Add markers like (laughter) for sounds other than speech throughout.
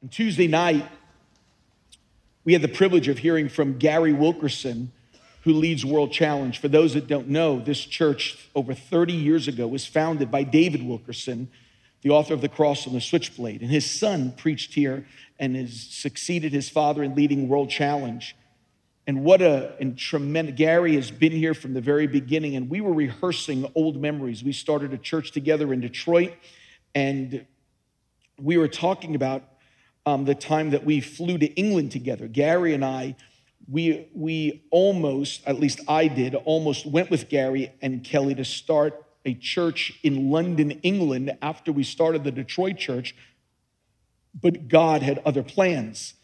On Tuesday night, we had the privilege of hearing from Gary Wilkerson, who leads World Challenge. For those that don't know, this church over 30 years ago was founded by David Wilkerson, the author of The Cross and the Switchblade. And his son preached here and has succeeded his father in leading World Challenge. And what a and tremendous Gary has been here from the very beginning. And we were rehearsing old memories. We started a church together in Detroit, and we were talking about um, the time that we flew to England together. Gary and I, we, we almost, at least I did, almost went with Gary and Kelly to start a church in London, England, after we started the Detroit church. But God had other plans.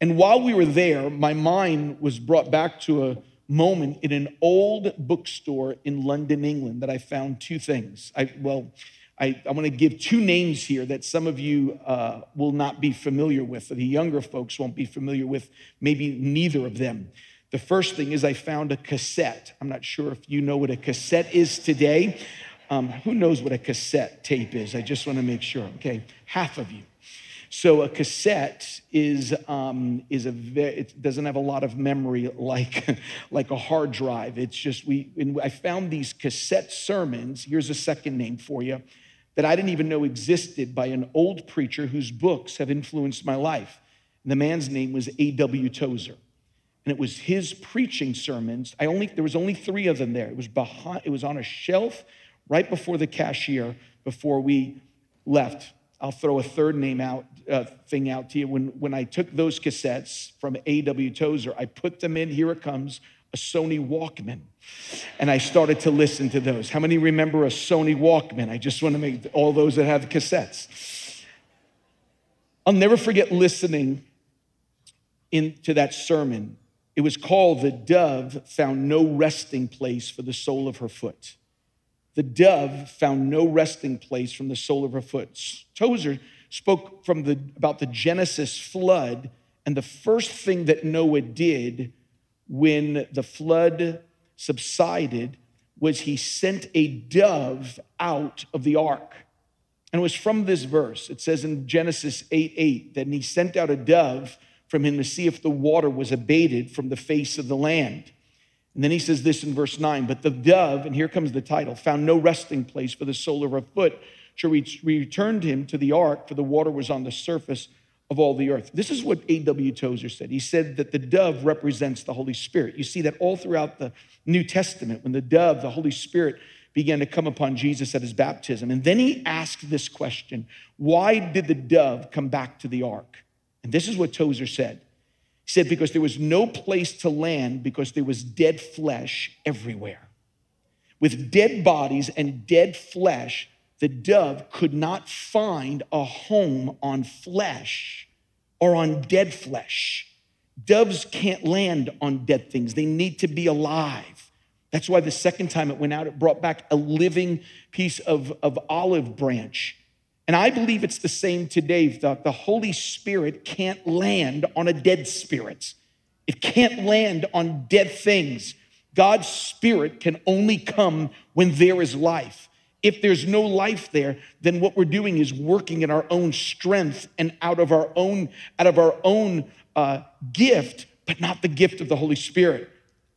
And while we were there, my mind was brought back to a moment in an old bookstore in London, England, that I found two things. I, well, I, I want to give two names here that some of you uh, will not be familiar with, or the younger folks won't be familiar with, maybe neither of them. The first thing is I found a cassette. I'm not sure if you know what a cassette is today. Um, who knows what a cassette tape is? I just want to make sure. Okay, half of you. So a cassette is um, is a very, it doesn't have a lot of memory like (laughs) like a hard drive. It's just we. I found these cassette sermons. Here's a second name for you that I didn't even know existed by an old preacher whose books have influenced my life. And the man's name was A.W. Tozer. And it was his preaching sermons. I only there was only three of them there. It was behind, it was on a shelf right before the cashier before we left. I'll throw a third name out uh, thing out to you. When, when I took those cassettes from A.W. Tozer, I put them in, here it comes, a Sony Walkman. And I started to listen to those. How many remember a Sony Walkman? I just want to make all those that have cassettes. I'll never forget listening into that sermon. It was called The Dove Found No Resting Place for the Sole of Her Foot. The dove found no resting place from the sole of her foot. Tozer spoke from the, about the Genesis flood, and the first thing that Noah did when the flood subsided was he sent a dove out of the ark. And it was from this verse. It says in Genesis 8 8 that he sent out a dove from him to see if the water was abated from the face of the land. And then he says this in verse 9 But the dove, and here comes the title, found no resting place for the sole of her foot. So we returned him to the ark, for the water was on the surface of all the earth. This is what A.W. Tozer said. He said that the dove represents the Holy Spirit. You see that all throughout the New Testament when the dove, the Holy Spirit, began to come upon Jesus at his baptism. And then he asked this question Why did the dove come back to the ark? And this is what Tozer said. He said, Because there was no place to land because there was dead flesh everywhere. With dead bodies and dead flesh, the dove could not find a home on flesh or on dead flesh. Doves can't land on dead things, they need to be alive. That's why the second time it went out, it brought back a living piece of, of olive branch. And I believe it's the same today. The, the Holy Spirit can't land on a dead spirit, it can't land on dead things. God's Spirit can only come when there is life. If there's no life there, then what we're doing is working in our own strength and out of our own out of our own uh, gift, but not the gift of the Holy Spirit.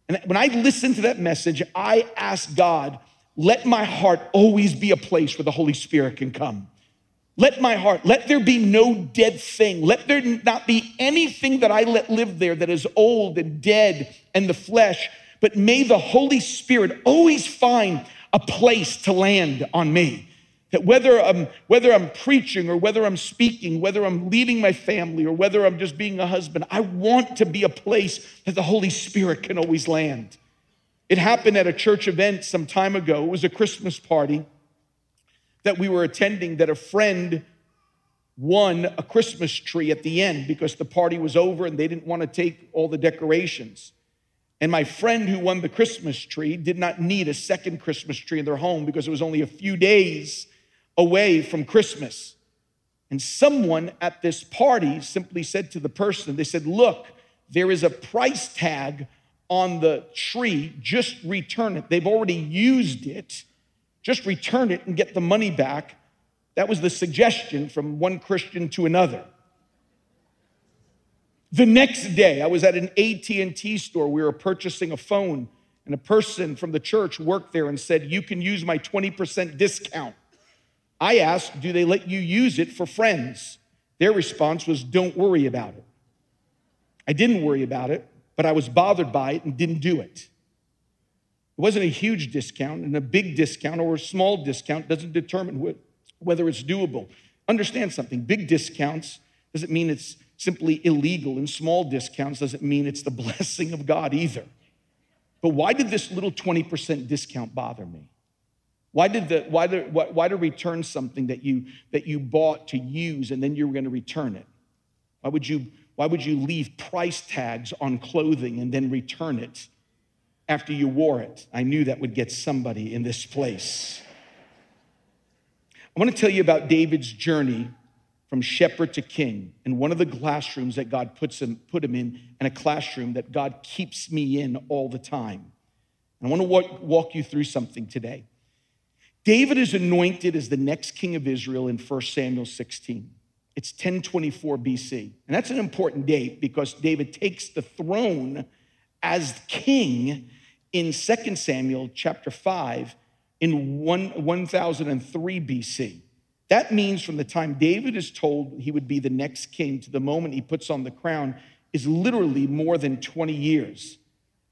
And when I listen to that message, I ask God, let my heart always be a place where the Holy Spirit can come. Let my heart, let there be no dead thing. Let there not be anything that I let live there that is old and dead and the flesh, but may the Holy Spirit always find a place to land on me. That whether I'm, whether I'm preaching or whether I'm speaking, whether I'm leading my family or whether I'm just being a husband, I want to be a place that the Holy Spirit can always land. It happened at a church event some time ago. It was a Christmas party that we were attending that a friend won a Christmas tree at the end because the party was over and they didn't want to take all the decorations. And my friend who won the Christmas tree did not need a second Christmas tree in their home because it was only a few days away from Christmas. And someone at this party simply said to the person, they said, Look, there is a price tag on the tree, just return it. They've already used it, just return it and get the money back. That was the suggestion from one Christian to another. The next day, I was at an AT&T store. We were purchasing a phone, and a person from the church worked there and said, "You can use my 20% discount." I asked, "Do they let you use it for friends?" Their response was, "Don't worry about it." I didn't worry about it, but I was bothered by it and didn't do it. It wasn't a huge discount, and a big discount or a small discount doesn't determine whether it's doable. Understand something big discounts doesn't mean it's simply illegal, and small discounts doesn't mean it's the (laughs) blessing of God either. But why did this little 20% discount bother me? Why did the why to, why, why to return something that you that you bought to use and then you were going to return it? Why would you why would you leave price tags on clothing and then return it after you wore it? I knew that would get somebody in this place. I want to tell you about David's journey from shepherd to king and one of the classrooms that God puts him, put him in, and a classroom that God keeps me in all the time. And I want to walk, walk you through something today. David is anointed as the next king of Israel in 1 Samuel 16. It's 1024 BC. And that's an important date because David takes the throne as king in 2 Samuel chapter 5 in 1, 1003 BC. That means from the time David is told he would be the next king to the moment he puts on the crown is literally more than 20 years.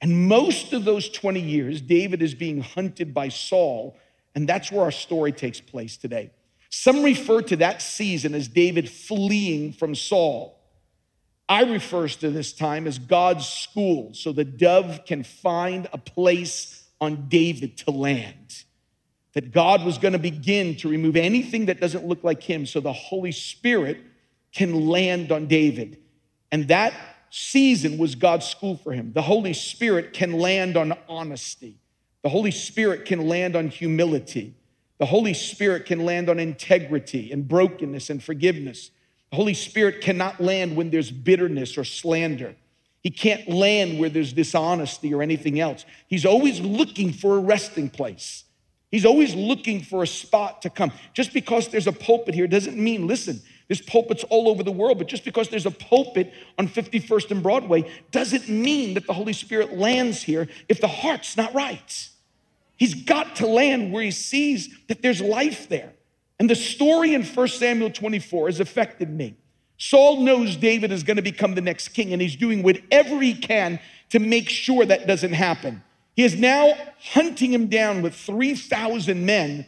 And most of those 20 years, David is being hunted by Saul, and that's where our story takes place today. Some refer to that season as David fleeing from Saul. I refer to this time as God's school, so the dove can find a place on David to land. That God was going to begin to remove anything that doesn't look like him, so the Holy Spirit can land on David. And that season was God's school for him. The Holy Spirit can land on honesty, the Holy Spirit can land on humility. The Holy Spirit can land on integrity and brokenness and forgiveness. The Holy Spirit cannot land when there's bitterness or slander. He can't land where there's dishonesty or anything else. He's always looking for a resting place. He's always looking for a spot to come. Just because there's a pulpit here doesn't mean, listen, there's pulpits all over the world, but just because there's a pulpit on 51st and Broadway doesn't mean that the Holy Spirit lands here if the heart's not right. He's got to land where he sees that there's life there. And the story in 1 Samuel 24 has affected me. Saul knows David is going to become the next king, and he's doing whatever he can to make sure that doesn't happen. He is now hunting him down with 3,000 men.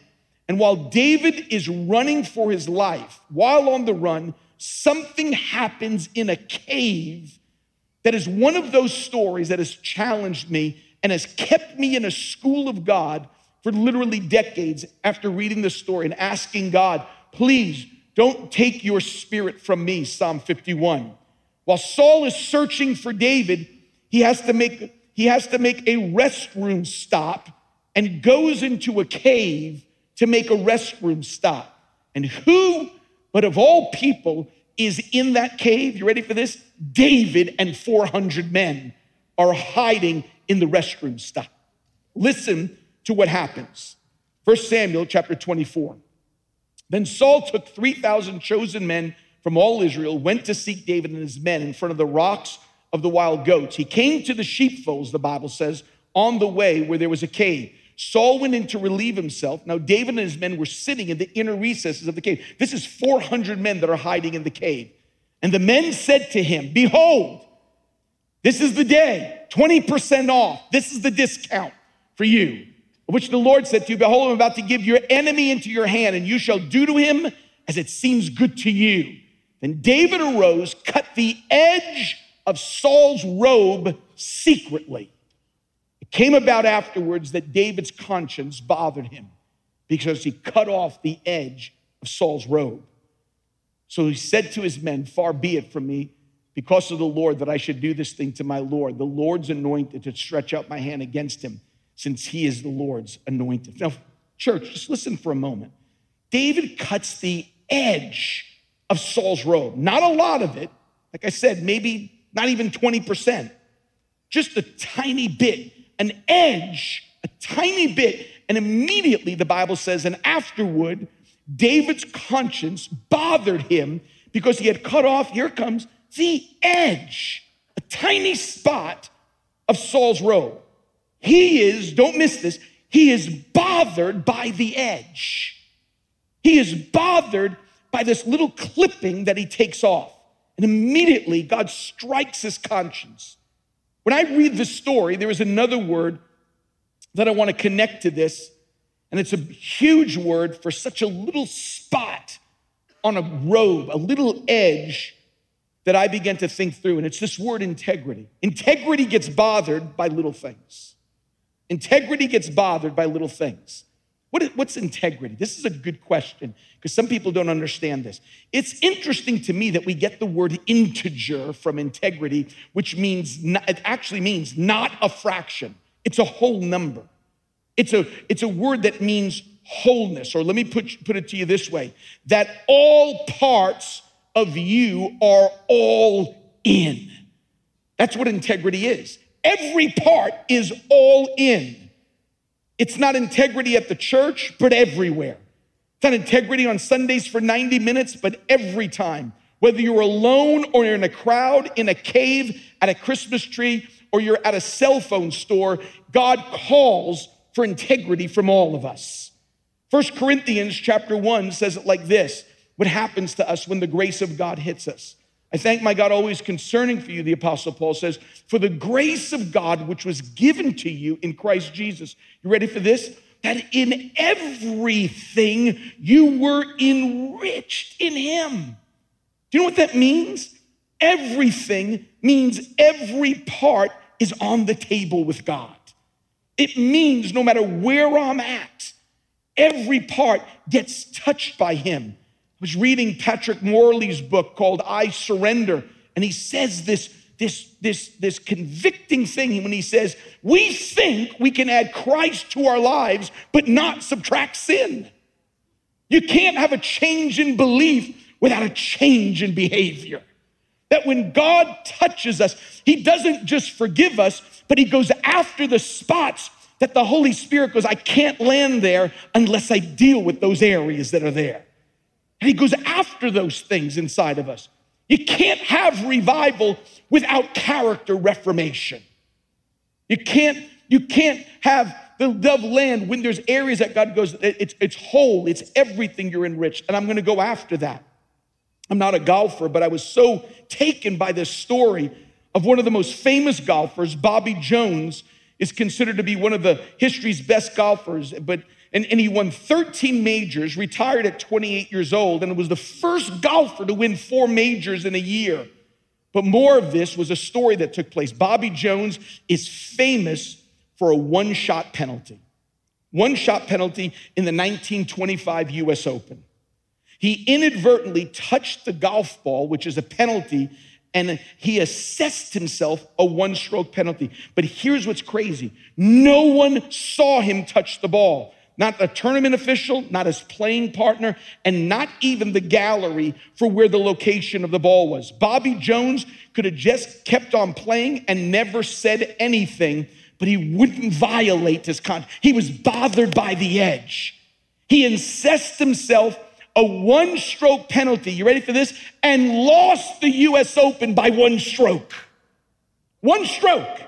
And while David is running for his life, while on the run, something happens in a cave that is one of those stories that has challenged me and has kept me in a school of God for literally decades after reading the story and asking God, please don't take your spirit from me, Psalm 51. While Saul is searching for David, he has to make, he has to make a restroom stop and goes into a cave to make a restroom stop. And who, but of all people, is in that cave? You ready for this? David and 400 men are hiding in the restroom stop. Listen to what happens. First Samuel chapter 24. Then Saul took 3,000 chosen men from all Israel, went to seek David and his men in front of the rocks of the wild goats. He came to the sheepfolds, the Bible says, on the way where there was a cave. Saul went in to relieve himself. Now, David and his men were sitting in the inner recesses of the cave. This is 400 men that are hiding in the cave. And the men said to him, Behold, this is the day, 20% off. This is the discount for you, which the Lord said to you, Behold, I'm about to give your enemy into your hand, and you shall do to him as it seems good to you. Then David arose, cut the edge of Saul's robe secretly. It came about afterwards that David's conscience bothered him because he cut off the edge of Saul's robe. So he said to his men, Far be it from me because of the Lord that I should do this thing to my Lord. The Lord's anointed to stretch out my hand against him, since he is the Lord's anointed. Now, church, just listen for a moment. David cuts the edge of Saul's robe, not a lot of it. Like I said, maybe not even 20%, just a tiny bit, an edge, a tiny bit. And immediately the Bible says, and afterward, David's conscience bothered him because he had cut off, here comes the edge, a tiny spot of Saul's robe. He is, don't miss this, he is bothered by the edge. He is bothered by this little clipping that he takes off. And immediately God strikes his conscience. When I read the story, there is another word that I want to connect to this, and it's a huge word for such a little spot on a robe, a little edge that I began to think through, and it's this word integrity. Integrity gets bothered by little things. Integrity gets bothered by little things. What is, what's integrity? This is a good question because some people don't understand this. It's interesting to me that we get the word integer from integrity, which means, not, it actually means not a fraction, it's a whole number. It's a, it's a word that means wholeness, or let me put, put it to you this way that all parts of you are all in. That's what integrity is. Every part is all in. It's not integrity at the church, but everywhere. It's not integrity on Sundays for 90 minutes, but every time. Whether you're alone or you're in a crowd, in a cave, at a Christmas tree, or you're at a cell phone store, God calls for integrity from all of us. First Corinthians chapter 1 says it like this what happens to us when the grace of God hits us. I thank my God always concerning for you, the Apostle Paul says, for the grace of God which was given to you in Christ Jesus. You ready for this? That in everything you were enriched in Him. Do you know what that means? Everything means every part is on the table with God. It means no matter where I'm at, every part gets touched by Him. I was reading Patrick Morley's book called I Surrender, and he says this, this, this, this convicting thing when he says, We think we can add Christ to our lives, but not subtract sin. You can't have a change in belief without a change in behavior. That when God touches us, He doesn't just forgive us, but He goes after the spots that the Holy Spirit goes, I can't land there unless I deal with those areas that are there. And he goes after those things inside of us. You can't have revival without character reformation. You can't, you can't have the dove land when there's areas that God goes, it's, it's whole, it's everything you're enriched. And I'm gonna go after that. I'm not a golfer, but I was so taken by this story of one of the most famous golfers, Bobby Jones, is considered to be one of the history's best golfers, but and, and he won 13 majors, retired at 28 years old, and was the first golfer to win four majors in a year. But more of this was a story that took place. Bobby Jones is famous for a one shot penalty. One shot penalty in the 1925 US Open. He inadvertently touched the golf ball, which is a penalty, and he assessed himself a one stroke penalty. But here's what's crazy no one saw him touch the ball not a tournament official, not his playing partner, and not even the gallery for where the location of the ball was. Bobby Jones could have just kept on playing and never said anything, but he wouldn't violate his contract. He was bothered by the edge. He assessed himself a one stroke penalty. You ready for this? And lost the US Open by one stroke. One stroke.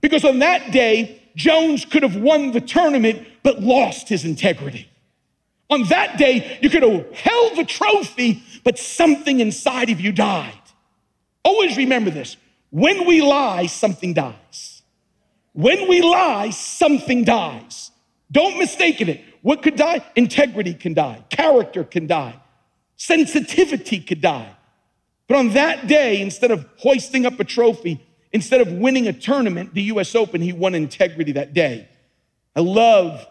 Because on that day, Jones could have won the tournament but lost his integrity. On that day, you could have held the trophy, but something inside of you died. Always remember this when we lie, something dies. When we lie, something dies. Don't mistake it. What could die? Integrity can die, character can die, sensitivity could die. But on that day, instead of hoisting up a trophy, instead of winning a tournament, the US Open, he won integrity that day. I love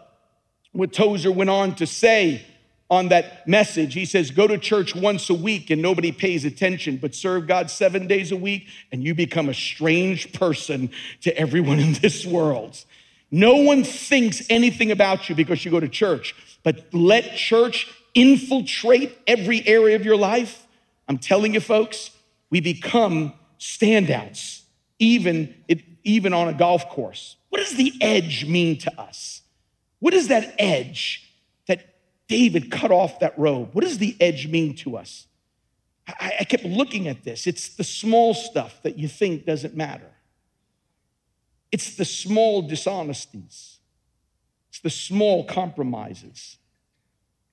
what Tozer went on to say on that message. He says, Go to church once a week and nobody pays attention, but serve God seven days a week and you become a strange person to everyone in this world. No one thinks anything about you because you go to church, but let church infiltrate every area of your life. I'm telling you, folks, we become standouts, even, even on a golf course. What does the edge mean to us? What is that edge that David cut off that robe? What does the edge mean to us? I, I kept looking at this. It's the small stuff that you think doesn't matter. It's the small dishonesties. It's the small compromises.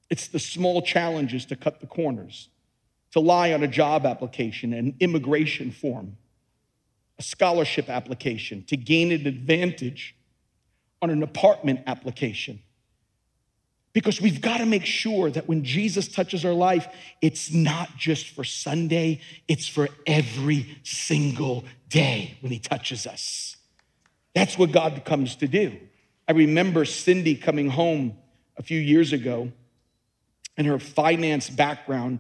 It's the small challenges to cut the corners, to lie on a job application, an immigration form, a scholarship application, to gain an advantage on an apartment application. Because we've got to make sure that when Jesus touches our life, it's not just for Sunday, it's for every single day when He touches us. That's what God comes to do. I remember Cindy coming home a few years ago and her finance background,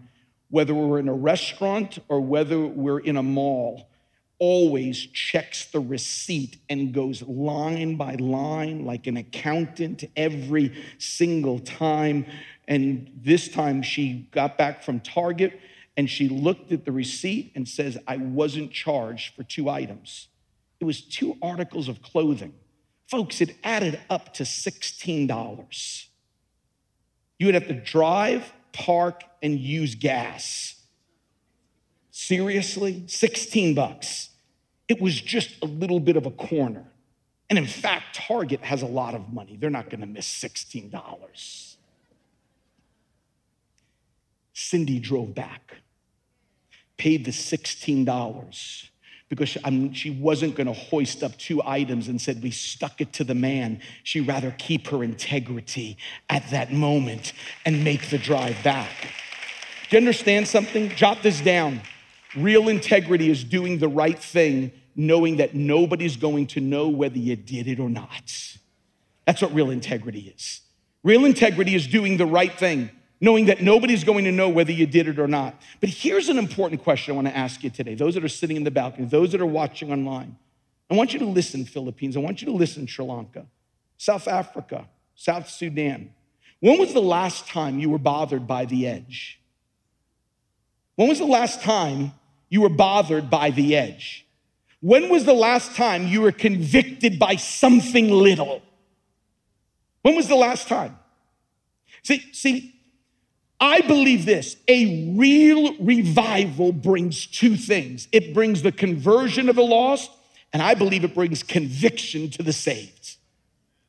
whether we're in a restaurant or whether we're in a mall, always checks the receipt and goes line by line like an accountant every single time. And this time she got back from Target and she looked at the receipt and says, I wasn't charged for two items. It was two articles of clothing. Folks, it added up to $16. You would have to drive, park, and use gas. Seriously? 16 bucks. It was just a little bit of a corner. And in fact, Target has a lot of money. They're not gonna miss $16. Cindy drove back, paid the $16 because she wasn't going to hoist up two items and said we stuck it to the man. She rather keep her integrity at that moment and make the drive back. Do you understand something? Jot this down. Real integrity is doing the right thing, knowing that nobody's going to know whether you did it or not. That's what real integrity is. Real integrity is doing the right thing, knowing that nobody's going to know whether you did it or not. But here's an important question I want to ask you today those that are sitting in the balcony, those that are watching online. I want you to listen, Philippines. I want you to listen, Sri Lanka, South Africa, South Sudan. When was the last time you were bothered by the edge? When was the last time you were bothered by the edge? When was the last time you were convicted by something little? When was the last time? See, see, I believe this a real revival brings two things it brings the conversion of the lost, and I believe it brings conviction to the saved.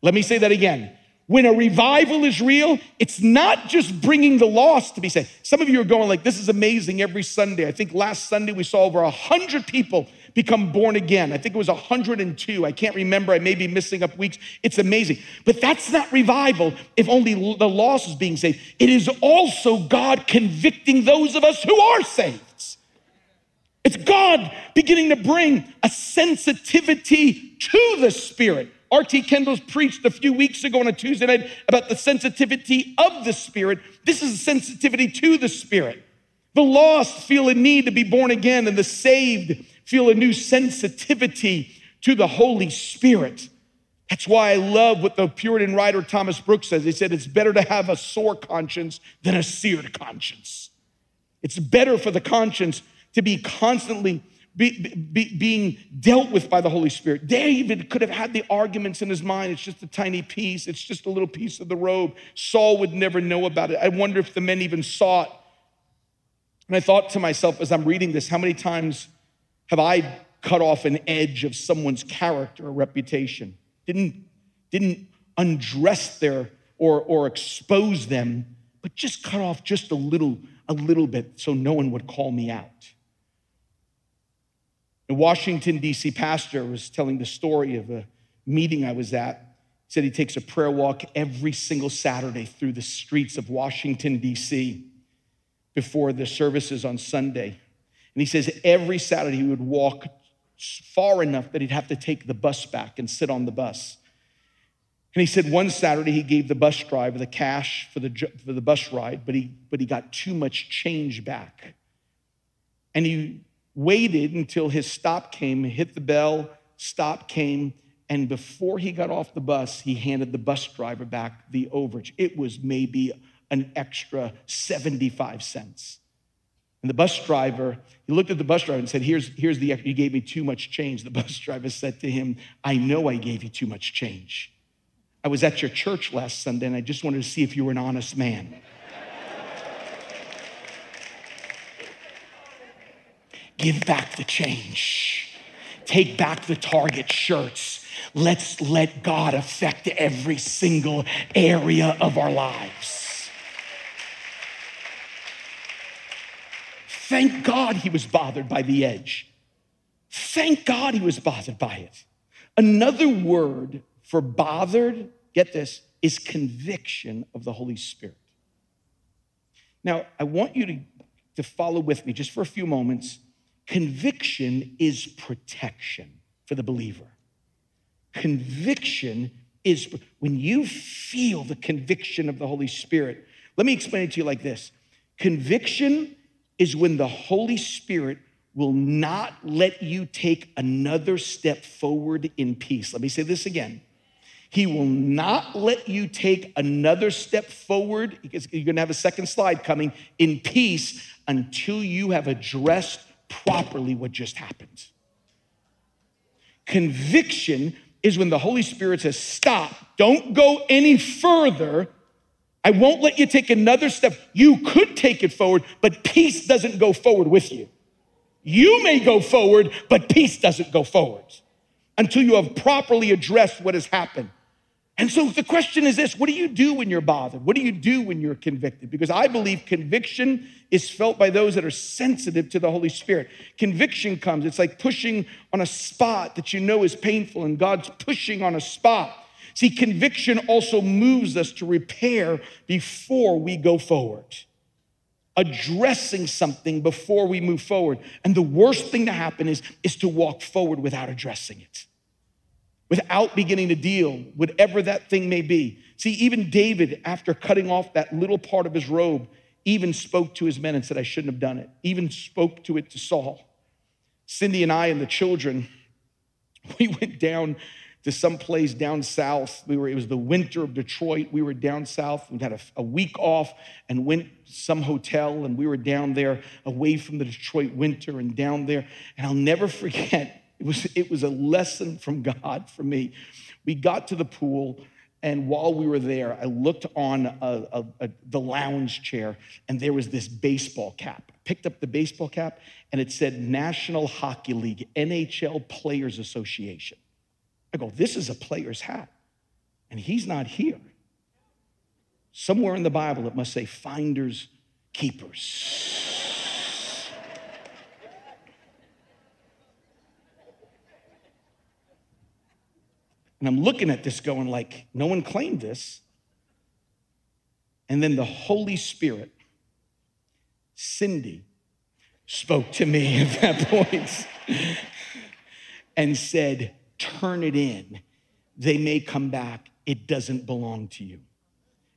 Let me say that again. When a revival is real, it's not just bringing the lost to be saved. Some of you are going like, this is amazing every Sunday. I think last Sunday we saw over 100 people become born again. I think it was 102. I can't remember. I may be missing up weeks. It's amazing. But that's not revival if only the lost is being saved. It is also God convicting those of us who are saved. It's God beginning to bring a sensitivity to the Spirit. R.T. Kendall's preached a few weeks ago on a Tuesday night about the sensitivity of the Spirit. This is a sensitivity to the Spirit. The lost feel a need to be born again, and the saved feel a new sensitivity to the Holy Spirit. That's why I love what the Puritan writer Thomas Brooks says. He said, It's better to have a sore conscience than a seared conscience. It's better for the conscience to be constantly be, be, being dealt with by the Holy Spirit. David could have had the arguments in his mind. It's just a tiny piece, it's just a little piece of the robe. Saul would never know about it. I wonder if the men even saw it. And I thought to myself as I'm reading this, how many times have I cut off an edge of someone's character or reputation? Didn't, didn't undress their or, or expose them, but just cut off just a little, a little bit so no one would call me out. A Washington, D.C. pastor was telling the story of a meeting I was at. He said he takes a prayer walk every single Saturday through the streets of Washington, D.C. before the services on Sunday. And he says every Saturday he would walk far enough that he'd have to take the bus back and sit on the bus. And he said one Saturday he gave the bus driver the cash for the, for the bus ride, but he, but he got too much change back. And he waited until his stop came, hit the bell, stop came, and before he got off the bus, he handed the bus driver back the overage. It was maybe an extra 75 cents. And the bus driver, he looked at the bus driver and said, Here's, here's the, you gave me too much change. The bus (laughs) driver said to him, I know I gave you too much change. I was at your church last Sunday and I just wanted to see if you were an honest man. Give back the change, take back the Target shirts. Let's let God affect every single area of our lives. Thank God he was bothered by the edge. Thank God he was bothered by it. Another word for bothered, get this, is conviction of the Holy Spirit. Now, I want you to, to follow with me just for a few moments. Conviction is protection for the believer. Conviction is when you feel the conviction of the Holy Spirit. Let me explain it to you like this Conviction is when the Holy Spirit will not let you take another step forward in peace. Let me say this again. He will not let you take another step forward. You're gonna have a second slide coming in peace until you have addressed properly what just happened. Conviction is when the Holy Spirit says, Stop, don't go any further. I won't let you take another step. You could take it forward, but peace doesn't go forward with you. You may go forward, but peace doesn't go forward until you have properly addressed what has happened. And so the question is this what do you do when you're bothered? What do you do when you're convicted? Because I believe conviction is felt by those that are sensitive to the Holy Spirit. Conviction comes, it's like pushing on a spot that you know is painful, and God's pushing on a spot. See, conviction also moves us to repair before we go forward addressing something before we move forward. And the worst thing to happen is, is to walk forward without addressing it, without beginning to deal, whatever that thing may be. See, even David, after cutting off that little part of his robe, even spoke to his men and said, I shouldn't have done it, even spoke to it to Saul. Cindy and I and the children, (laughs) we went down to some place down south. We were, it was the winter of Detroit. We were down south. We had a, a, week off and went some hotel, and we were down there away from the Detroit winter and down there. And I'll never (laughs) forget, it was, it was a lesson from God for me. We got to the pool, and while we were there, I looked on a, a, the lounge chair, and there was this baseball cap. I picked up the baseball cap, and it said National Hockey League, NHL Players Association. I go, this is a player's hat, and he's not here. Somewhere in the Bible, it must say finders, keepers. And I'm looking at this going like, no one claimed this. And then the Holy Spirit, Cindy, spoke to me (laughs) at that point and said, turn it in. They may come back. It doesn't belong to you.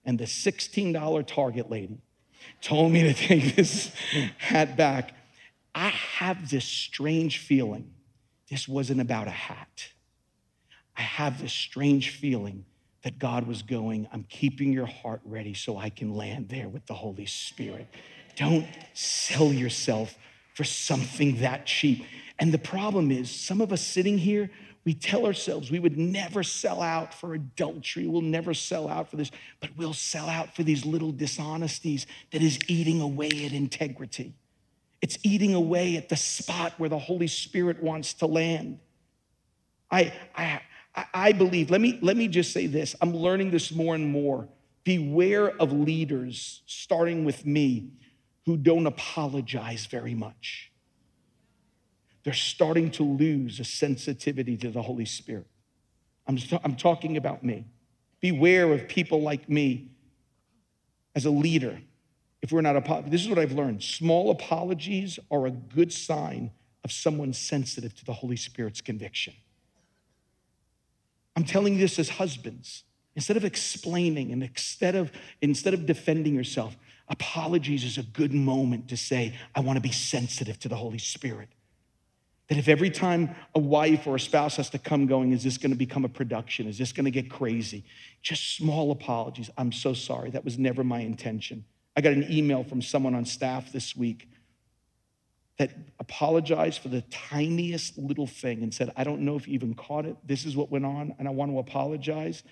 And the $16 Target lady told me to take this (laughs) hat back. I have this strange feeling this wasn't about a hat. I have this strange feeling that God was going, I'm keeping your heart ready so I can land there with the Holy Spirit. Don't sell yourself for something that cheap. And the problem is, some of us sitting here, we tell ourselves we would never sell out for adultery, we'll never sell out for this, but we'll sell out for these little dishonesties that is eating away at integrity. It's eating away at the spot where the Holy Spirit wants to land. I, I, I believe, let me, let me just say this. I'm learning this more and more. Beware of leaders, starting with me, who don't apologize very much they're starting to lose a sensitivity to the Holy Spirit. I'm, I'm talking about me. Beware of people like me as a leader. If we're not apologizing, this is what I've learned. Small apologies are a good sign of someone sensitive to the Holy Spirit's conviction. I'm telling you this as husbands. Instead of explaining and instead of, instead of defending yourself, apologies is a good moment to say, I want to be sensitive to the Holy Spirit. That if every time a wife or a spouse has to come going, is this going to become a production? Is this going to get crazy? Just small apologies. I'm so sorry. That was never my intention. I got an email from someone on staff this week that apologized for the tiniest little thing and said, I don't know if you even caught it. This is what went on, and I want to apologize.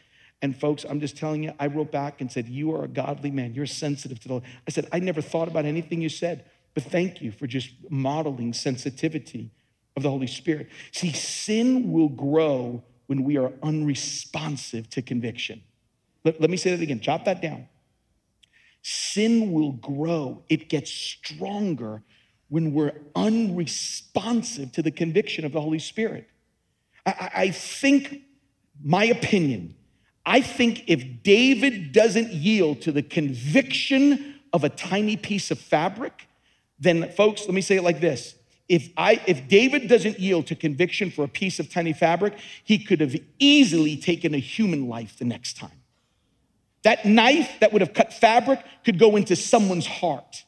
And folks, I'm just telling you, I wrote back and said, You are a godly man. You're sensitive to the. I said, I never thought about anything you said But thank you for just modeling sensitivity of the Holy Spirit. See, sin will grow when we are unresponsive to conviction. Let, let me say that again, jot that down. Sin will grow, it gets stronger when we're unresponsive to the conviction of the Holy Spirit. I, I think, my opinion, I think if David doesn't yield to the conviction of a tiny piece of fabric, then folks, let me say it like this. If I if David doesn't yield to conviction for a piece of tiny fabric, he could have easily taken a human life the next time. That knife that would have cut fabric could go into someone's heart.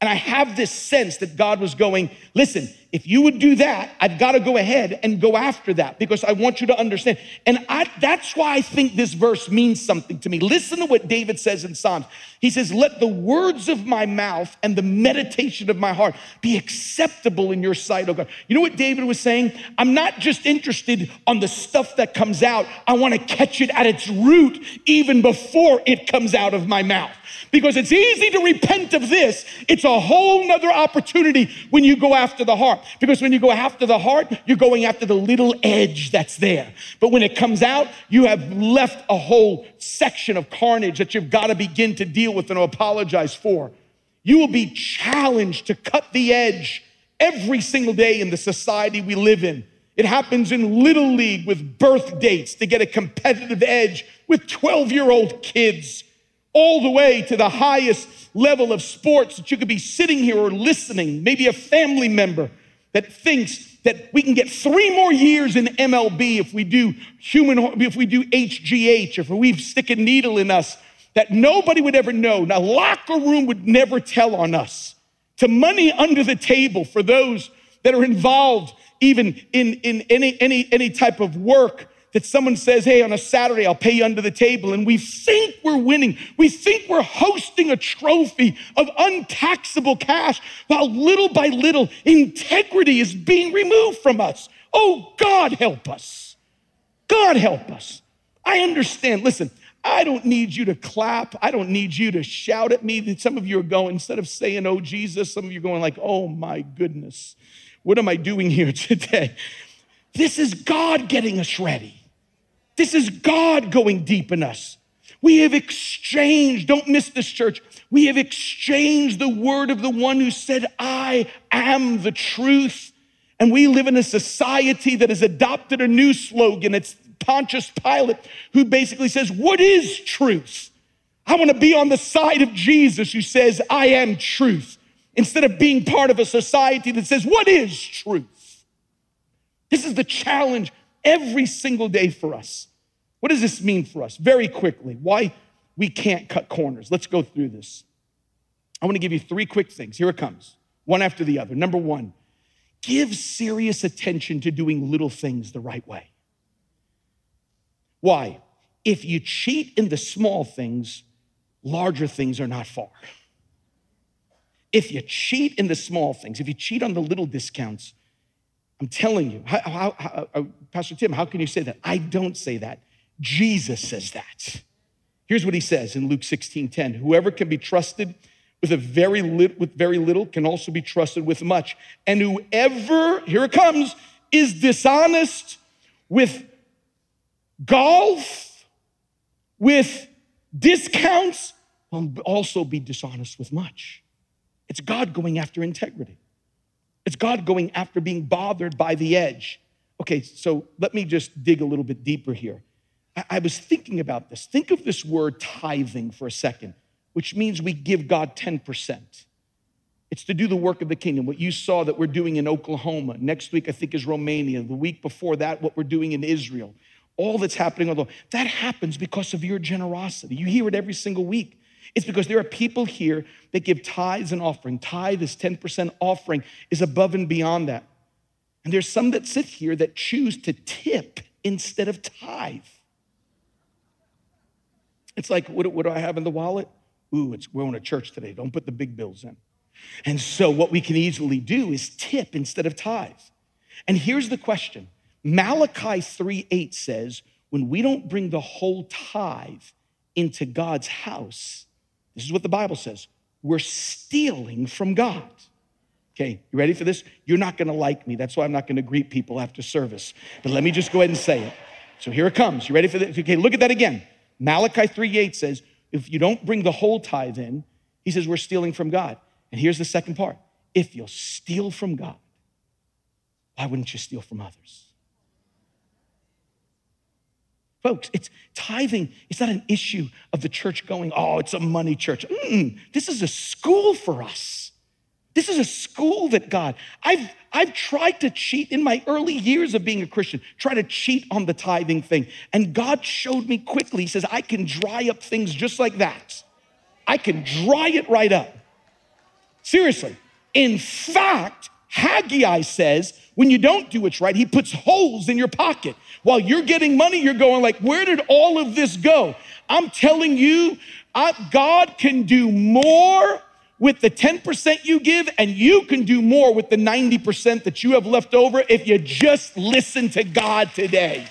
And I have this sense that God was going, listen, if you would do that, I've got to go ahead and go after that because I want you to understand. And I, that's why I think this verse means something to me. Listen to what David says in Psalms. He says, Let the words of my mouth and the meditation of my heart be acceptable in your sight, oh God. You know what David was saying? I'm not just interested on the stuff that comes out, I want to catch it at its root even before it comes out of my mouth because it's easy to repent of this. It's a whole nother opportunity when you go after the heart. Because when you go after the heart, you're going after the little edge that's there. But when it comes out, you have left a whole section of carnage that you've got to begin to deal with and apologize for. You will be challenged to cut the edge every single day in the society we live in. It happens in Little League with birth dates to get a competitive edge with 12 year old kids all the way to the highest level of sports that you could be sitting here or listening, maybe a family member that thinks that we can get three more years in MLB if we do human, if we do HGH, if we stick a needle in us that nobody would ever know. Now, locker room would never tell on us. To money under the table for those that are involved even in, in any, any, any type of work that someone says, Hey, on a Saturday, I'll pay you under the table. And we think we're winning. We think we're hosting a trophy of untaxable cash while little by little integrity is being removed from us. Oh, God help us. God help us. I understand. Listen, I don't need you to clap. I don't need you to shout at me. That some of you are going, instead of saying, Oh, Jesus, some of you are going, like, Oh, my goodness. What am I doing here (laughs) today? This is God getting us ready. This is God going deep in us. We have exchanged, don't miss this church. We have exchanged the word of the one who said, I am the truth. And we live in a society that has adopted a new slogan. It's Pontius Pilate, who basically says, What is truth? I want to be on the side of Jesus who says, I am truth, instead of being part of a society that says, What is truth? This is the challenge every single day for us. What does this mean for us? Very quickly, why we can't cut corners. Let's go through this. I want to give you three quick things. Here it comes, one after the other. Number one, give serious attention to doing little things the right way. Why? If you cheat in the small things, larger things are not far. If you cheat in the small things, if you cheat on the little discounts, I'm telling you, how, how, how, uh, Pastor Tim, how can you say that? I don't say that. Jesus says that. Here's what he says in Luke 16 10 Whoever can be trusted with, a very with very little can also be trusted with much. And whoever, here it comes, is dishonest with golf, with discounts, will also be dishonest with much. It's God going after integrity. It's God going after being bothered by the edge. Okay, so let me just dig a little bit deeper here. I was thinking about this. Think of this word tithing for a second, which means we give God 10%. It's to do the work of the kingdom. What you saw that we're doing in Oklahoma. Next week, I think, is Romania. The week before that, what we're doing in Israel. All that's happening, although that happens because of your generosity. You hear it every single week. It's because there are people here that give tithes and offering. Tithe is 10% offering, is above and beyond that. And there's some that sit here that choose to tip instead of tithe. It's like, what, what do I have in the wallet? Ooh, it's, we're in a church today. Don't put the big bills in. And so, what we can easily do is tip instead of tithe. And here's the question Malachi 3 8 says, when we don't bring the whole tithe into God's house, this is what the Bible says we're stealing from God. Okay, you ready for this? You're not gonna like me. That's why I'm not gonna greet people after service. But let me just go ahead and say it. So here it comes. You ready for this? Okay, look at that again. Malachi 3 8 says, if you don't bring the whole tithe in, he says, we're stealing from God. And here's the second part if you'll steal from God, why wouldn't you steal from others? Folks, it's tithing. It's not an issue of the church going, oh, it's a money church. Mm-mm. This is a school for us. This is a school that God, I've, I've tried to cheat in my early years of being a Christian, try to cheat on the tithing thing. And God showed me quickly, He says, I can dry up things just like that. I can dry it right up. Seriously. In fact, Haggai says, when you don't do what's right, he puts holes in your pocket. While you're getting money, you're going like, where did all of this go? I'm telling you, I, God can do more with the 10% you give, and you can do more with the 90% that you have left over if you just listen to God today.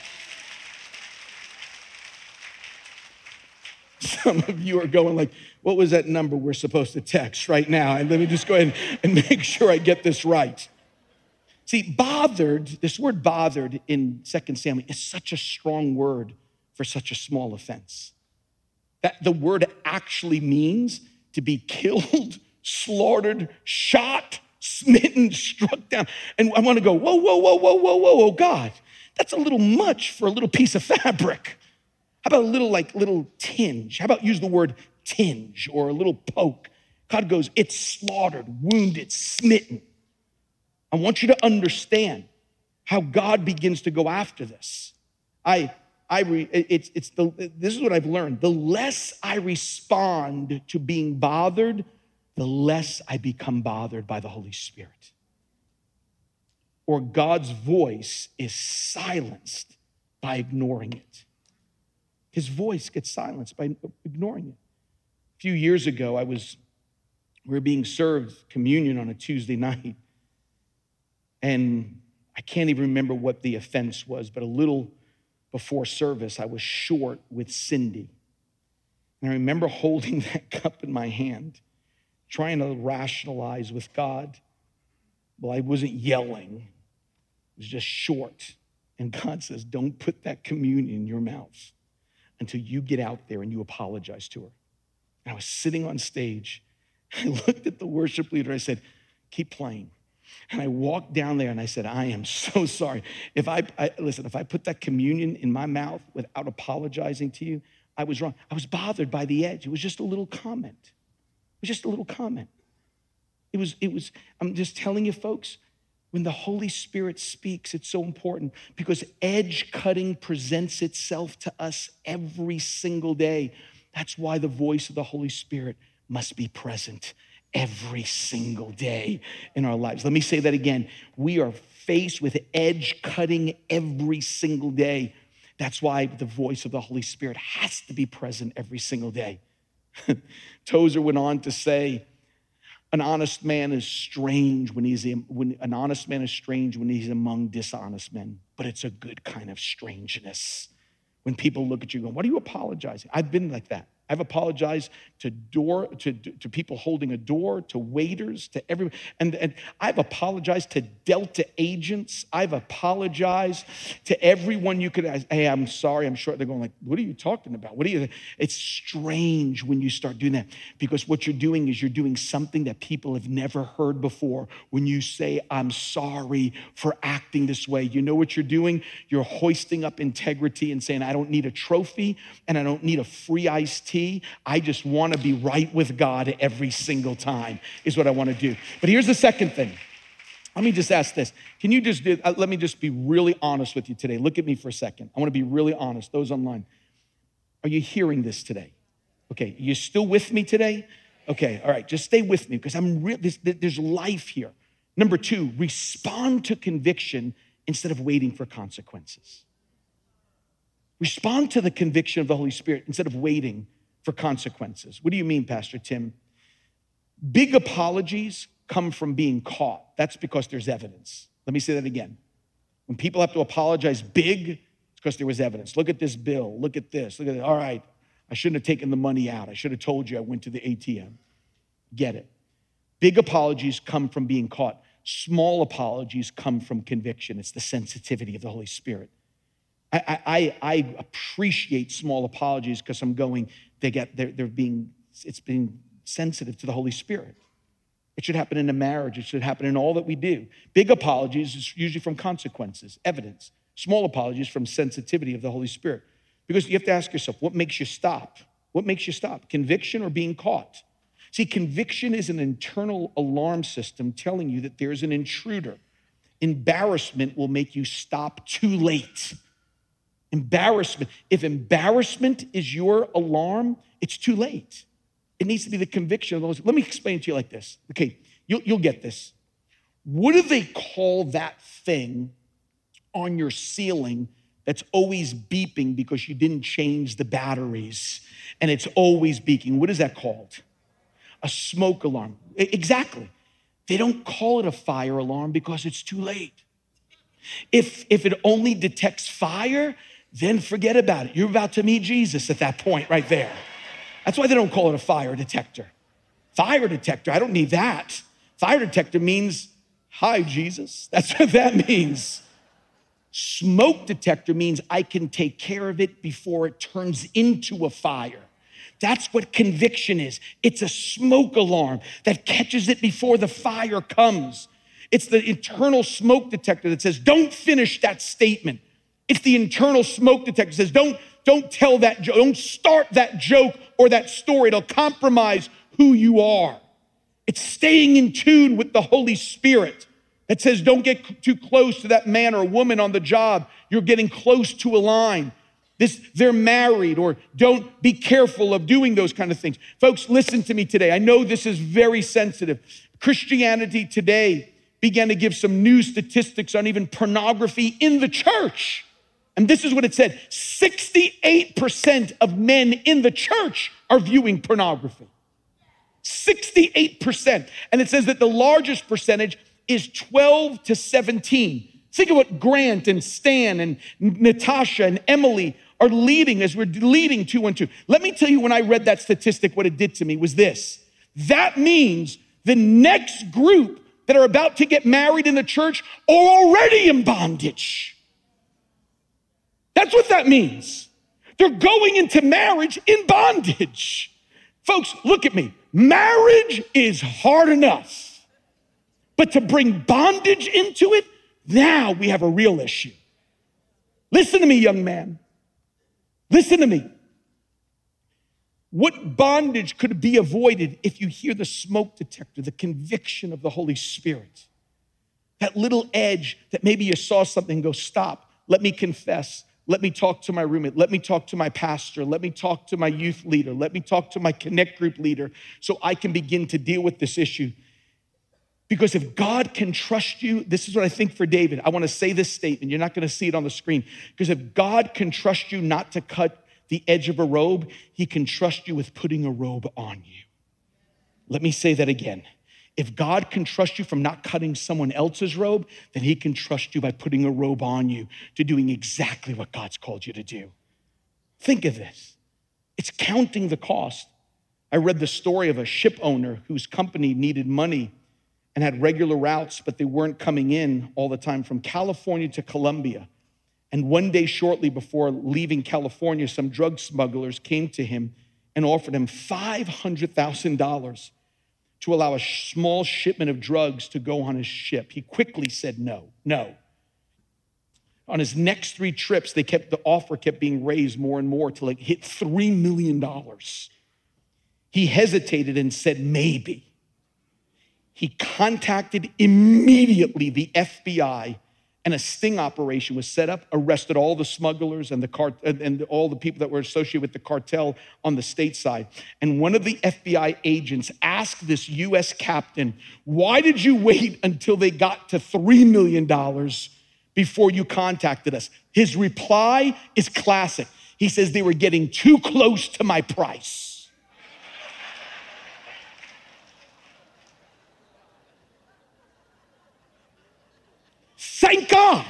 Some of you are going like, what was that number we're supposed to text right now? And let me just go ahead and (laughs) make sure I get this right. See, bothered, this word bothered in 2 Samuel is such a strong word for such a small offense. That the word actually means to be (laughs) killed, slaughtered, shot, smitten, struck down. And I want to go, whoa, whoa, whoa, whoa, whoa, whoa, whoa, God, that's a little much for a little piece of (laughs) fabric. How about a little like little tinge? How about use the word tinge or a little poke? God goes, it's slaughtered, wounded, smitten. I want you to understand how God begins to go after this. I I re, it's, it's the, this is what I've learned. The less I respond to being bothered, the less I become bothered by the Holy Spirit. Or God's voice is silenced by ignoring it. His voice gets silenced by ignoring it. A few years ago, I was, we were being served communion on a Tuesday (laughs) night. And I can't even remember what the offense was, but a little before service, I was short with Cindy. And I remember (laughs) holding that cup in my hand, trying to rationalize with God. Well, I wasn't yelling, it was just short. And God says, Don't put that communion in your mouth until you get out there and you apologize to her. And I was sitting on stage. (laughs) I looked at the worship leader. I said, Keep playing. And I walked down there and I said, I am (laughs) so sorry. If I, I, listen, if I put that communion in my mouth without apologizing to you, I was wrong. I was bothered by the edge. It was just a little comment. It was just a little comment. It was, it was, I'm just telling you, folks, when the Holy Spirit speaks, it's so important because edge cutting presents itself to us every single day. That's why the voice of the Holy Spirit must be present every single day in our lives. Let me say that again. We are faced with edge cutting every single day. That's why the voice of the Holy Spirit has to be present every single day. (laughs) Tozer went on to say, an honest man is strange when he's when an honest man is strange when he's among dishonest men, but it's a good kind of strangeness. When people look at you going, What are you apologizing? I've been like that. I've apologized to door to, to people holding a door, to waiters, to everyone. And, and I've apologized to Delta agents. I've apologized to everyone you could hey, I'm sorry, I'm sure they're going like, what are you talking about? What are you? It's strange when you start doing that because what you're doing is you're doing something that people have never heard before when you say, I'm sorry for acting this way. You know what you're doing? You're hoisting up integrity and saying, I don't need a trophy and I don't need a free iced tea I just want to be right with God every single time, is what I want to do. But here's the second thing. Let me just ask this. Can you just do, uh, let me just be really honest with you today. Look at me for a second. I want to be really honest. Those online, are you hearing this today? Okay, you still with me today? Okay, all right, just stay with me because I'm real, there's, there's life here. Number two, respond to conviction instead of waiting for consequences. Respond to the conviction of the Holy Spirit instead of waiting for consequences. What do you mean, Pastor Tim? Big apologies come from being caught. That's because there's evidence. Let me say that again. When people have to apologize big, it's because there was evidence. Look at this bill. Look at this. Look at it. All right, I shouldn't have taken the money out. I should have told you I went to the ATM. Get it. Big apologies come from being caught. Small apologies come from conviction. It's the sensitivity of the Holy Spirit. I, I, I appreciate small apologies because I'm going, they get, they're, they're being, it's being sensitive to the Holy Spirit. It should happen in a marriage. It should happen in all that we do. Big apologies is usually from consequences, evidence. Small apologies from sensitivity of the Holy Spirit. Because you have to ask yourself, what makes you stop? What makes you stop? Conviction or being caught? See, conviction is an internal alarm system telling you that there's an intruder. Embarrassment will make you stop too late. Embarrassment. If embarrassment is your alarm, it's too late. It needs to be the conviction of those. Let me explain to you like this. Okay, you'll, you'll get this. What do they call that thing on your ceiling that's always beeping because you didn't change the batteries and it's always beeping? What is that called? A smoke alarm. Exactly. They don't call it a fire alarm because it's too late. If, if it only detects fire, then forget about it. You're about to meet Jesus at that point right there. That's why they don't call it a fire detector. Fire detector, I don't need that. Fire detector means, hi, Jesus. (laughs) That's what that means. Smoke detector means I can take care of it before it turns into a fire. That's what conviction is. It's a smoke alarm that catches it before the fire comes. It's the internal smoke detector that says, don't finish that statement. It's the internal smoke detector that says, don't, don't tell that joke, don't start that joke or that story. It'll compromise who you are. It's staying in tune with the Holy Spirit that says, don't get too close to that man or woman on the job. You're getting close to a line. This, they're married, or don't be careful of doing those kind of things. Folks, listen to me today. I know this is very sensitive. Christianity today began to give some new statistics on even pornography in the church. And this is what it said 68% of men in the church are viewing pornography. 68%. And it says that the largest percentage is 12 to 17. Think of what Grant and Stan and Natasha and Emily are leading as we're leading two and two. Let me tell you when I read that statistic, what it did to me was this. That means the next group that are about to get married in the church are already in bondage. That's what that means. They're going into marriage in bondage. Folks, look at me. Marriage is hard enough, but to bring bondage into it, now we have a real issue. Listen to me, young man. Listen to me. What bondage could be avoided if you hear the smoke detector, the conviction of the Holy Spirit? That little edge that maybe you saw something go, stop, let me confess. Let me talk to my roommate. Let me talk to my pastor. Let me talk to my youth leader. Let me talk to my connect group leader so I can begin to deal with this issue. Because if God can trust you, this is what I think for David. I want to say this statement. You're not going to see it on the screen. Because if God can trust you not to cut the edge of a robe, he can trust you with putting a robe on you. Let me say that again. If God can trust you from not cutting someone else's robe, then He can trust you by putting a robe on you to doing exactly what God's called you to do. Think of this it's counting the cost. I read the story of a ship owner whose company needed money and had regular routes, but they weren't coming in all the time from California to Colombia. And one day, shortly before leaving California, some drug smugglers came to him and offered him $500,000 to allow a small shipment of drugs to go on his ship. He quickly said no, no. On his next three trips, they kept the offer kept being raised more and more till it hit $3 million. He hesitated and said, maybe. He contacted immediately the FBI and a sting operation was set up, arrested all the smugglers and the cart and all the people that were associated with the cartel on the state side. And one of the FBI agents asked this US captain, "Why did you wait until they got to 3 million dollars before you contacted us?" His reply is classic. He says they were getting too close to my price. Thank God.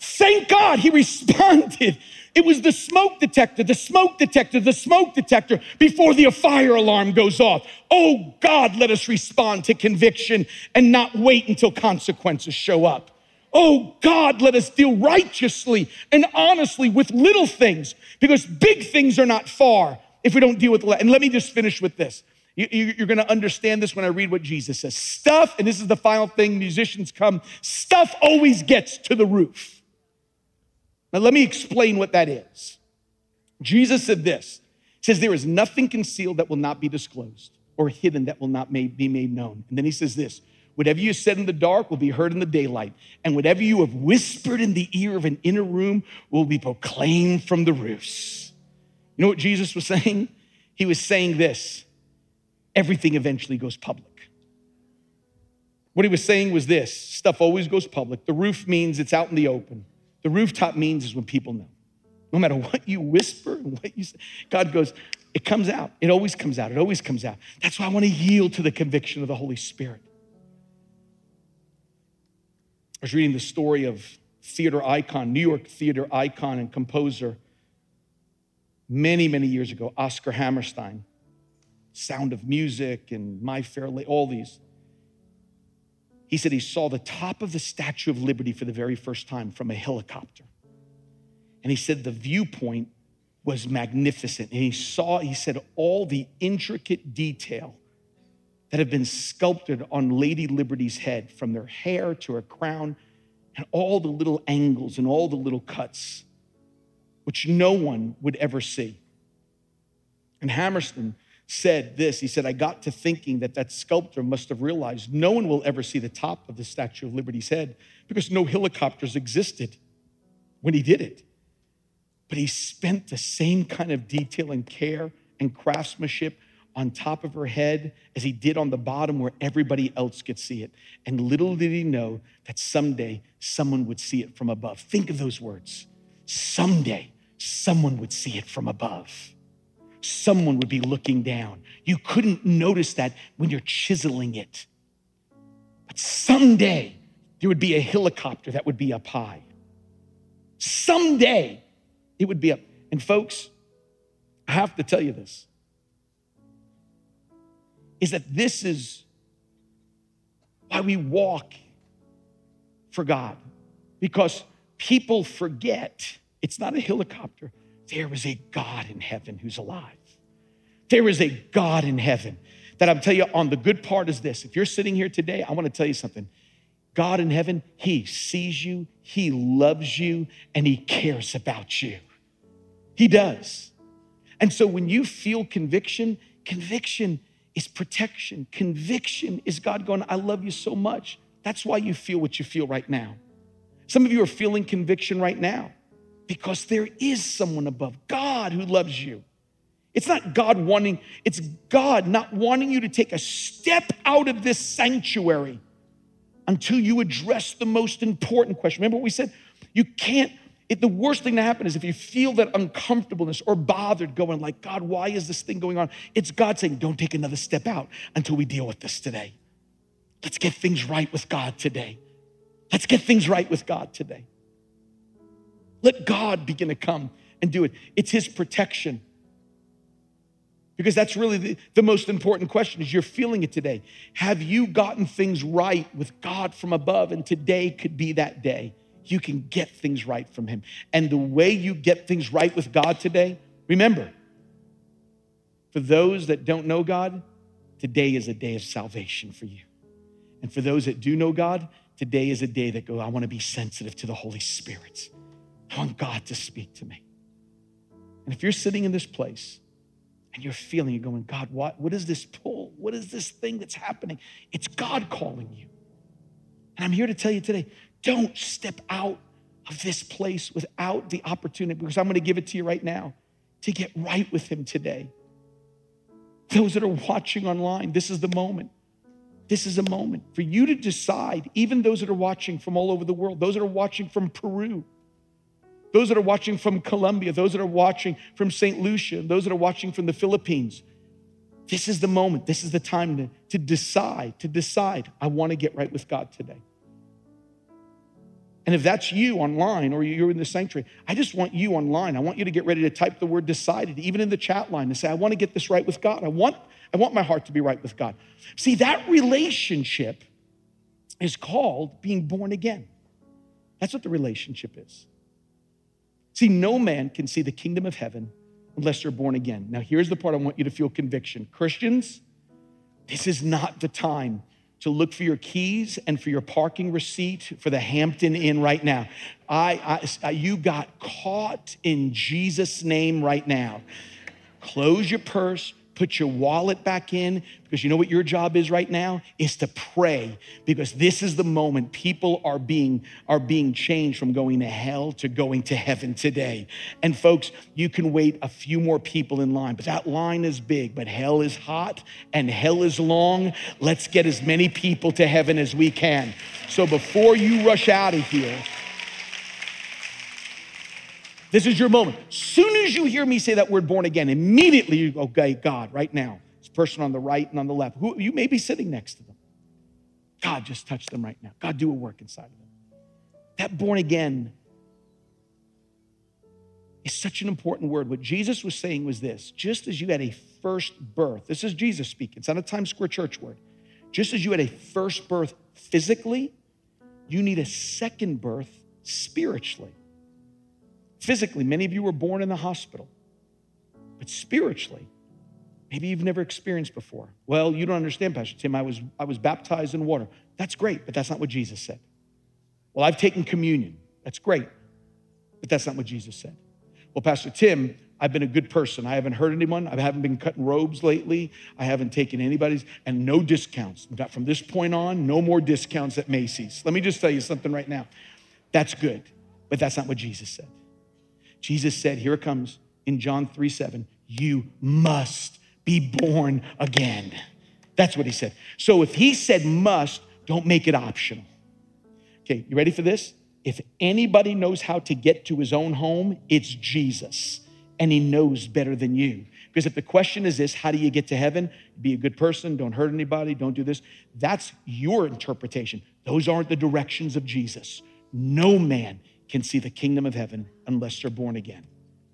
Thank God he (laughs) responded It was the smoke detector, the smoke detector, the smoke detector before the fire alarm goes off. Oh God, let us respond to conviction and not wait until consequences show up. Oh God, let us deal righteously and honestly with little things because big things are not far if we don't deal with. And let me just finish with this. You, are going to understand this when I read what Jesus says. Stuff, and this is the final thing, musicians come, stuff always gets to the roof. Now, let me explain what that is. Jesus said this He says, There is nothing concealed that will not be disclosed or hidden that will not be made known. And then he says this Whatever you said in the dark will be heard in the daylight, and whatever you have whispered in the ear of an inner room will be proclaimed from the roofs. You know what Jesus was saying? He was saying this everything eventually goes public. What he was saying was this stuff always goes public. The roof means it's out in the open. The rooftop means is when people know. No matter what you whisper and what you say, God goes, it comes out. It always comes out. It always comes out. That's why I want to yield to the conviction of the Holy Spirit. I was reading the story of theater icon, New York theater icon and composer, many, many years ago, Oscar Hammerstein. Sound of Music and My Fair Lady, all these. He said he saw the top of the Statue of Liberty for the very first time from a helicopter. And he said the viewpoint was magnificent. And he saw, he said, all the intricate detail that have been sculpted on Lady Liberty's head, from their hair to her crown, and all the little angles and all the little cuts, which no one would ever see. And Hammerstein said this. He said, I got to thinking that that sculptor must have realized no one will ever see the top of the Statue of Liberty's head because no helicopters existed when he did it. But he spent the same kind of detail and care and craftsmanship on top of her head as he did on the bottom where everybody else could see it. And little did he know that someday someone would see it from above. Think of those words. Someday someone would see it from above someone would be looking down. You couldn't notice that when you're chiseling it. But someday there would be a helicopter that would be up high. Someday it would be up. And folks, I have to tell you this is that this is why we walk for God. Because people forget it's not a helicopter. There is a God in heaven who's alive. There is a God in heaven that I'm telling you on the good part is this. If you're sitting here today, I want to tell you something. God in heaven, He sees you, He loves you, and He cares about you. He does. And so when you feel conviction, conviction is protection. Conviction is God going, I love you so much. That's why you feel what you feel right now. Some of you are feeling conviction right now because there is someone above, God who loves you. It's not God wanting, it's God not wanting you to take a step out of this sanctuary until you address the most important question. Remember what we said? You can't, it, the worst thing to happen is if you feel that uncomfortableness or bothered going like, God, why is this thing going on? It's God saying, don't take another step out until we deal with this today. Let's get things right with God today. Let's get things right with God today. Let God begin to come and do it. It's His protection. Because that's really the, the, most important question is you're feeling it today. Have you gotten things right with God from above? And today could be that day. You can get things right from Him. And the way you get things right with God today, remember, for those that don't know God, today is a day of salvation for you. And for those that do know God, today is a day that go, I want to be sensitive to the Holy Spirit. I want God to speak to me. And if you're sitting in this place and you're feeling, you're going, God, what, what is this pull? What is this thing that's happening? It's God calling you. And I'm here to tell you today don't step out of this place without the opportunity, because I'm going to give it to you right now, to get right with Him today. Those that are watching online, this is the moment. This is a moment for you to decide, even those that are watching from all over the world, those that are watching from Peru, those that are watching from Colombia, those that are watching from St. Lucia, those that are watching from the Philippines. This is the moment, this is the time to, to decide, to decide, I want to get right with God today. And if that's you online or you're in the sanctuary, I just want you online. I want you to get ready to type the word decided, even in the chat line, and say, I want to get this right with God. I want, I want my heart to be right with God. See, that relationship is called being born again. That's what the relationship is. See, no man can see the kingdom of heaven unless they're born again. Now, here's the part I want you to feel conviction. Christians, this is not the time to look for your keys and for your parking receipt for the Hampton Inn right now. I, I, you got caught in Jesus' name right now. Close your purse, put your wallet back in because you know what your job is right now? Is to pray because this is the moment people are being are being changed from going to hell to going to heaven today. And folks you can wait a few more people in line but that line is big but hell is hot and hell is long. Let's get as many people to heaven as we can. So before you rush out of here this is your moment. Soon as you hear me say that word born again, immediately you go, okay, God, right now, this person on the right and on the left, who you may be sitting next to them. God, just touch them right now. God, do a work inside of them. That born again is such an important word. What Jesus was saying was this just as you had a first birth, this is Jesus speaking, it's not a Times Square church word. Just as you had a first birth physically, you need a second birth spiritually. Physically, many of you were born in the hospital, but spiritually, maybe you've never experienced before. Well, you don't understand, Pastor Tim. I was, I was baptized in water. That's great, but that's not what Jesus said. Well, I've taken communion. That's great, but that's not what Jesus said. Well, Pastor Tim, I've been a good person. I haven't hurt anyone. I haven't been cutting robes lately. I haven't taken anybody's, and no discounts. From this point on, no more discounts at Macy's. Let me just tell you something right now. That's good, but that's not what Jesus said. Jesus said, Here it comes in John 3 7, you must be born again. That's what he said. So if he said must, don't make it optional. Okay, you ready for this? If anybody knows how to get to his own home, it's Jesus. And he knows better than you. Because if the question is this, how do you get to heaven? Be a good person, don't hurt anybody, don't do this. That's your interpretation. Those aren't the directions of Jesus. No man can see the kingdom of heaven unless they're born again.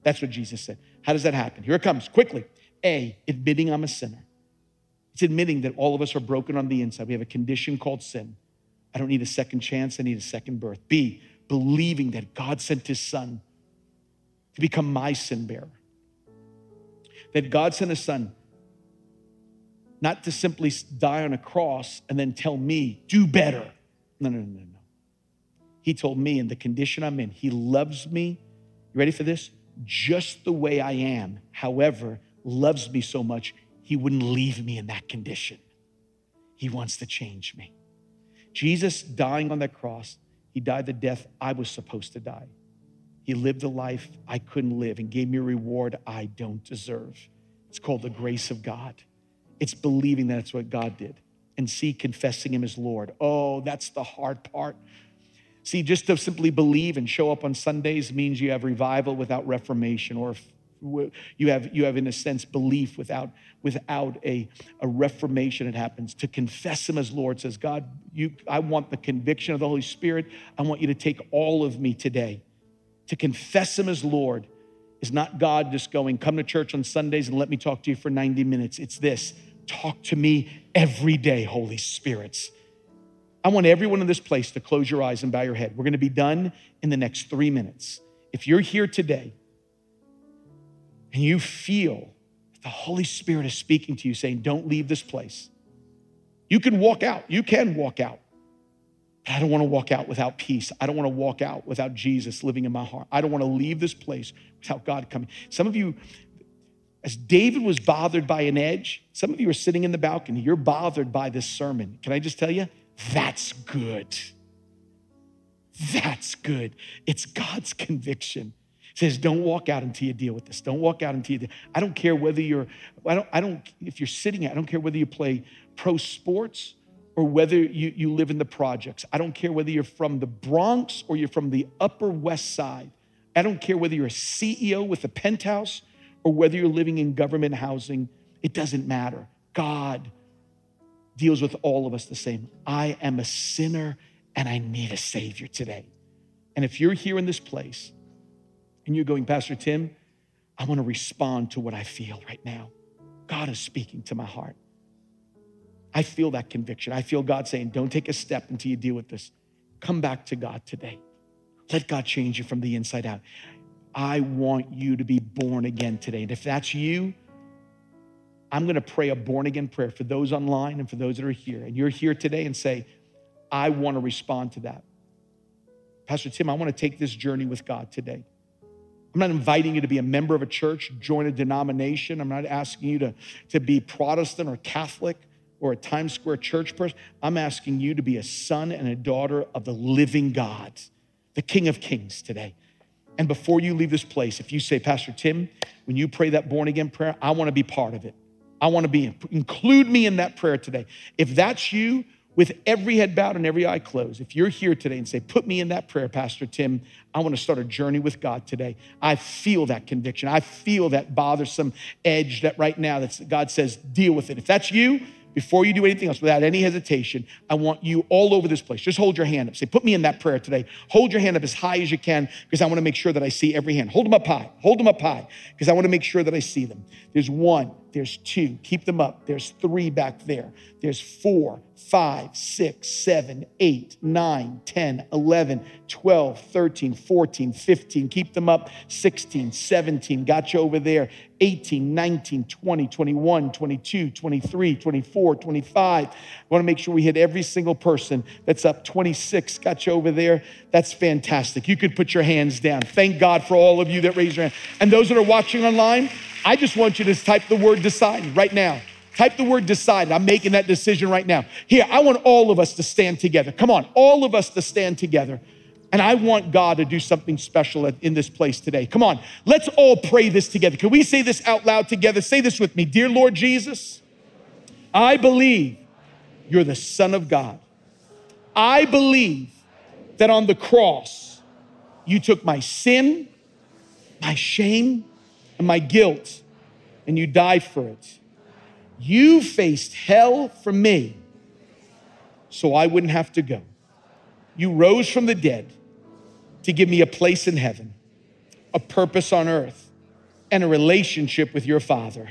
That's what Jesus said. How does that happen? Here it comes quickly. A, admitting I'm a sinner. It's admitting that all of us are broken on the inside. We have a condition called sin. I don't need a second chance, I need a second birth. B, believing that God sent his son to become my sin bearer. That God sent his son not to simply die on a cross and then tell me, do better. No, no, no, no. He told me in the condition I'm in, He loves me. You ready for this? Just the way I am. However, loves me so much, He wouldn't leave me in that condition. He wants to change me. Jesus dying on that cross, He died the death I was supposed to die. He lived a life I couldn't live and gave me a reward I don't deserve. It's called the grace of God. It's believing that it's what God did. And see, confessing Him as Lord. Oh, that's the hard part. See, just to simply believe and show up on Sundays means you have revival without reformation, or you have, you have in a sense, belief without, without a, a reformation It happens. To confess Him as Lord says, God, you, I want the conviction of the Holy Spirit. I want you to take all of me today. To confess Him as Lord is not God just going, come to church on Sundays and let me talk to you for 90 minutes. It's this talk to me every day, Holy Spirits. I want everyone in this place to close your eyes and bow your head. We're going to be done in the next three minutes. If you're here today and you feel the Holy Spirit is speaking to you, saying, Don't leave this place, you can walk out. You can walk out. But I don't want to walk out without peace. I don't want to walk out without Jesus living in my heart. I don't want to leave this place without God coming. Some of you, as David was bothered by an edge, some of you are sitting in the balcony, you're bothered by this sermon. Can I just tell you? That's good. That's good. It's God's conviction. Says, don't walk out until you deal with this. Don't walk out until you. Deal. I don't care whether you're. I don't. I don't. If you're sitting, I don't care whether you play pro sports or whether you, you live in the projects. I don't care whether you're from the Bronx or you're from the Upper West Side. I don't care whether you're a CEO with a penthouse or whether you're living in government housing. It doesn't matter. God deals with all of us the same. I am a sinner and I need a Savior today. And if you're here in this place and you're going, Pastor Tim, I want to respond to what I feel right now. God is speaking to my heart. I feel that conviction. I feel God saying, don't take a step until you deal with this. Come back to God today. Let God change you from the inside out. I want you to be born again today. And if that's you, I'm going to pray a born again prayer for those online and for those that are here. And you're here today and say, I want to respond to that. Pastor Tim, I want to take this journey with God today. I'm not inviting you to be a member of a church, join a denomination. I'm not asking you to, to be Protestant or Catholic or a Times Square church person. I'm asking you to be a son and a daughter of the living God, the King of Kings today. And before you leave this place, if you say, Pastor Tim, when you pray that born again prayer, I want to be part of it. I want to be, include me in that prayer today. If that's you, with every head bowed and every eye closed, if you're here today and say, Put me in that prayer, Pastor Tim, I want to start a journey with God today. I feel that conviction. I feel that bothersome edge that right now that God says, Deal with it. If that's you, before you do anything else, without any hesitation, I want you all over this place. Just hold your hand up. Say, put me in that prayer today. Hold your hand up as high as you can because I want to make sure that I see every hand. Hold them up high. Hold them up high because I want to make sure that I see them. There's one, there's two. Keep them up. There's three back there. There's four, five, six, seven, eight, nine, 10, 11, 12, 13, 14, 15. Keep them up. 16, 17. Got you over there. 18, 19, 20, 21, 22, 23, 24, 25. I want to make sure we hit every single person that's up. 26, got you over there. That's fantastic. You could put your hands down. Thank God for all of you that raised your hand. And those that are watching online, I just want you to type the word decide right now. Type the word decided. I'm making that decision right now. Here, I want all of us to stand together. Come on, all of us to stand together. And I want God to do something special in this place today. Come on, let's all pray this together. Can we say this out loud together? Say this with me Dear Lord Jesus, I believe you're the Son of God. I believe that on the cross, you took my sin, my shame, and my guilt, and you died for it. You faced hell for me so I wouldn't have to go. You rose from the dead to give me a place in heaven, a purpose on earth, and a relationship with your Father.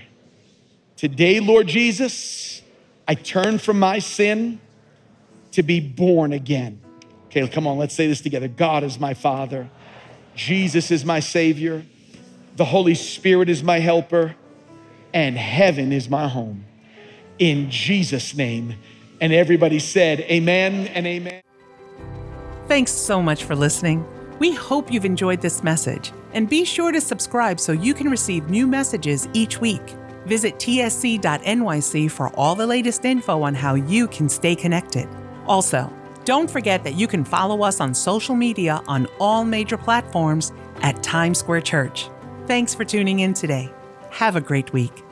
Today, Lord Jesus, I turn from my sin to be born again. Okay, come on, let's say this together. God is my Father, Jesus is my Savior, the Holy Spirit is my helper, and heaven is my home. In Jesus' name. And everybody said, Amen and Amen. Thanks so much for listening. We hope you've enjoyed this message and be sure to subscribe so you can receive new messages each week. Visit tsc.nyc for all the latest info on how you can stay connected. Also, don't forget that you can follow us on social media on all major platforms at Times Square Church. Thanks for tuning in today. Have a great week.